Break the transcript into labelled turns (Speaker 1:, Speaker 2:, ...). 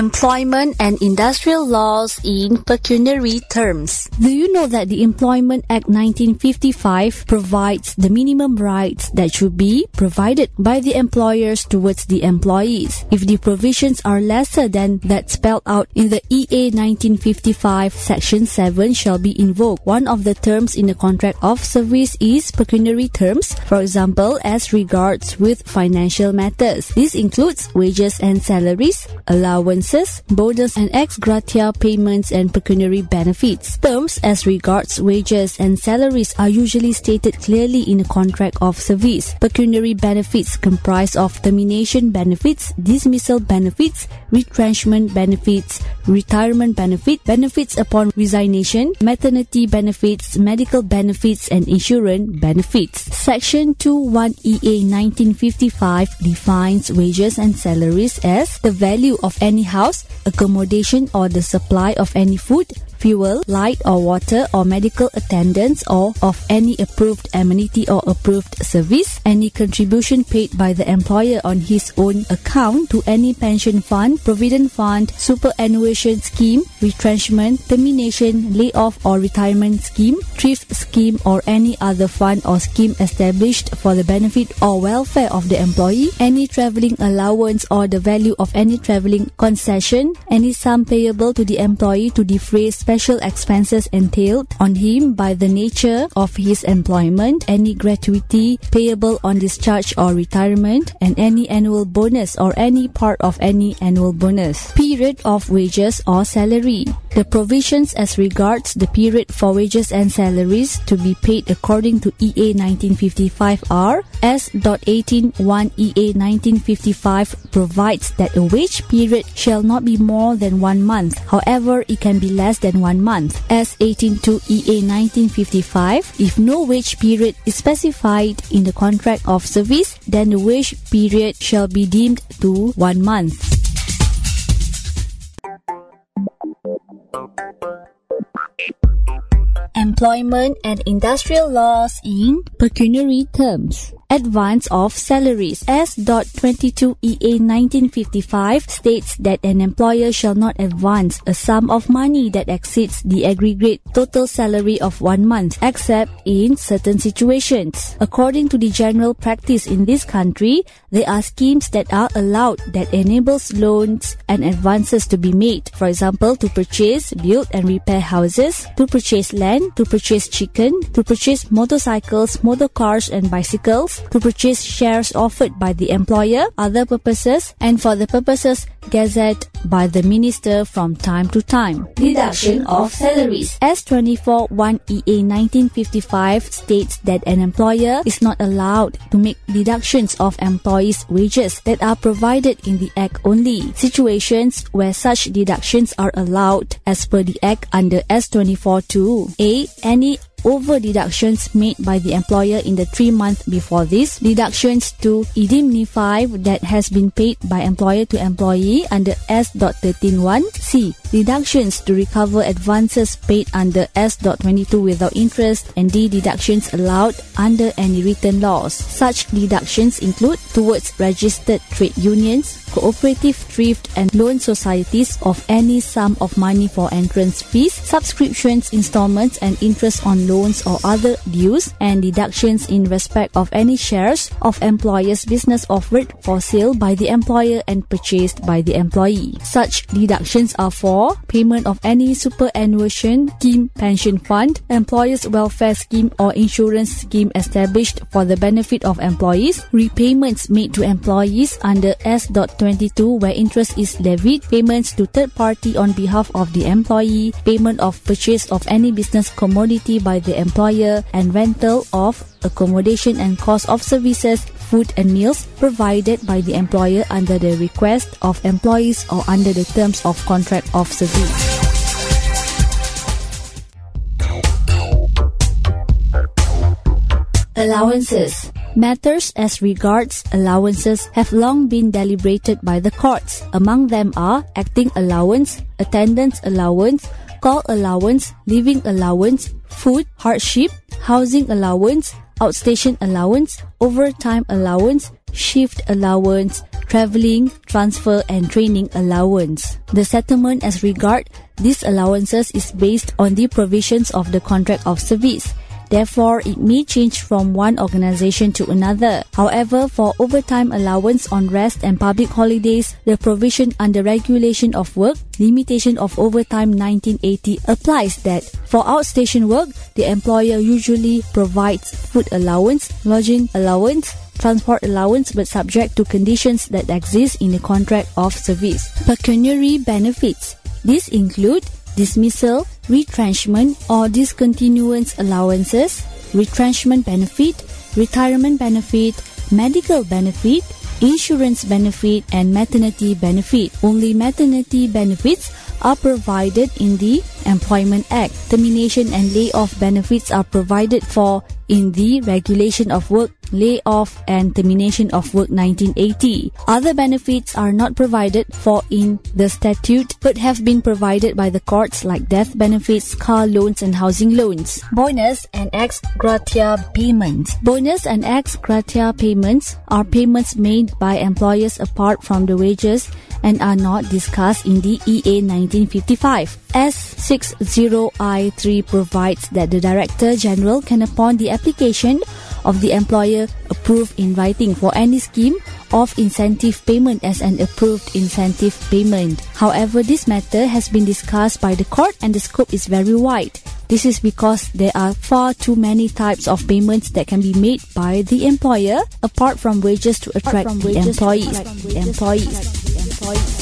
Speaker 1: Employment and industrial laws in pecuniary terms.
Speaker 2: Do you know that the Employment Act 1955 provides the minimum rights that should be provided by the employers towards the employees? If the provisions are lesser than that spelled out in the EA 1955, Section 7 shall be invoked. One of the terms in the contract of service is pecuniary terms, for example, as regards with financial matters. This includes wages and salaries, allowance bonus and ex gratia payments and pecuniary benefits. Terms as regards wages and salaries are usually stated clearly in a contract of service. Pecuniary benefits comprise of termination benefits, dismissal benefits, retrenchment benefits, retirement benefit, benefits upon resignation, maternity benefits, medical benefits, and insurance benefits. Section 21EA 1955 defines wages and salaries as the value of any house, accommodation, or the supply of any food, fuel, light or water or medical attendance or of any approved amenity or approved service, any contribution paid by the employer on his own account to any pension fund, provident fund, superannuation scheme, retrenchment, termination, layoff or retirement scheme, thrift scheme or any other fund or scheme established for the benefit or welfare of the employee, any traveling allowance or the value of any traveling concession, any sum payable to the employee to defray special expenses entailed on him by the nature of his employment, any gratuity payable on discharge or retirement, and any annual bonus or any part of any annual bonus. Period of wages or salary. The provisions as regards the period for wages and salaries to be paid according to EA 1955 are S.18 1 EA 1955 provides that a wage period shall not be more than one month. However, it can be less than one month. As 182 EA 1955, if no wage period is specified in the contract of service, then the wage period shall be deemed to one month. Employment and industrial laws in pecuniary terms advance of salaries. S.22 EA 1955 states that an employer shall not advance a sum of money that exceeds the aggregate total salary of one month, except in certain situations. According to the general practice in this country, there are schemes that are allowed that enables loans and advances to be made. For example, to purchase, build and repair houses, to purchase land, to purchase chicken, to purchase motorcycles, motor cars and bicycles, to purchase shares offered by the employer, other purposes, and for the purposes gazetted by the minister from time to time. Deduction of salaries. S24 1 EA 1955 states that an employer is not allowed to make deductions of employees' wages that are provided in the Act only. Situations where such deductions are allowed as per the Act under S24 2. A. Any over deductions made by the employer in the three months before this, deductions to indemnify that has been paid by employer to employee under S.131, C. Deductions to recover advances paid under S.22 without interest, and D. Deductions allowed under any written laws. Such deductions include towards registered trade unions, cooperative thrift and loan societies of any sum of money for entrance fees, subscriptions, installments, and interest on loans or other dues, and deductions in respect of any shares of employer's business offered for sale by the employer and purchased by the employee. Such deductions are for payment of any superannuation scheme pension fund, employer's welfare scheme or insurance scheme established for the benefit of employees, repayments made to employees under S.22 where interest is levied, payments to third party on behalf of the employee, payment of purchase of any business commodity by the employer, and rental of accommodation and cost of services, food and meals provided by the employer under the request of employees or under the terms of contract of service. Allowances Matters as regards allowances have long been deliberated by the courts. Among them are acting allowance, attendance allowance, call allowance, living allowance, food, hardship, housing allowance, outstation allowance, overtime allowance, shift allowance, traveling, transfer and training allowance. The settlement as regard these allowances is based on the provisions of the contract of service. Therefore, it may change from one organization to another. However, for overtime allowance on rest and public holidays, the provision under Regulation of Work, Limitation of Overtime 1980 applies that for outstation work, the employer usually provides food allowance, lodging allowance, transport allowance but subject to conditions that exist in the contract of service. Pecuniary benefits. These include dismissal, retrenchment or discontinuance allowances, retrenchment benefit, retirement benefit, medical benefit, insurance benefit, and maternity benefit. Only maternity benefits are provided in the Employment Act. Termination and layoff benefits are provided for in the Regulation of Work, Layoff and Termination of Work 1980. Other benefits are not provided for in the statute but have been provided by the courts like death benefits, car loans and housing loans. Bonus and ex gratia payments. Bonus and ex gratia payments are payments made by employers apart from the wages and are not discussed in the EA 1955. S60I3 provides that the Director General can upon the application of the employer approve in writing for any scheme of incentive payment as an approved incentive payment. However, this matter has been discussed by the court and the scope is very wide. This is because there are far too many types of payments that can be made by the employer apart from wages to attract the employees. employees. Employees.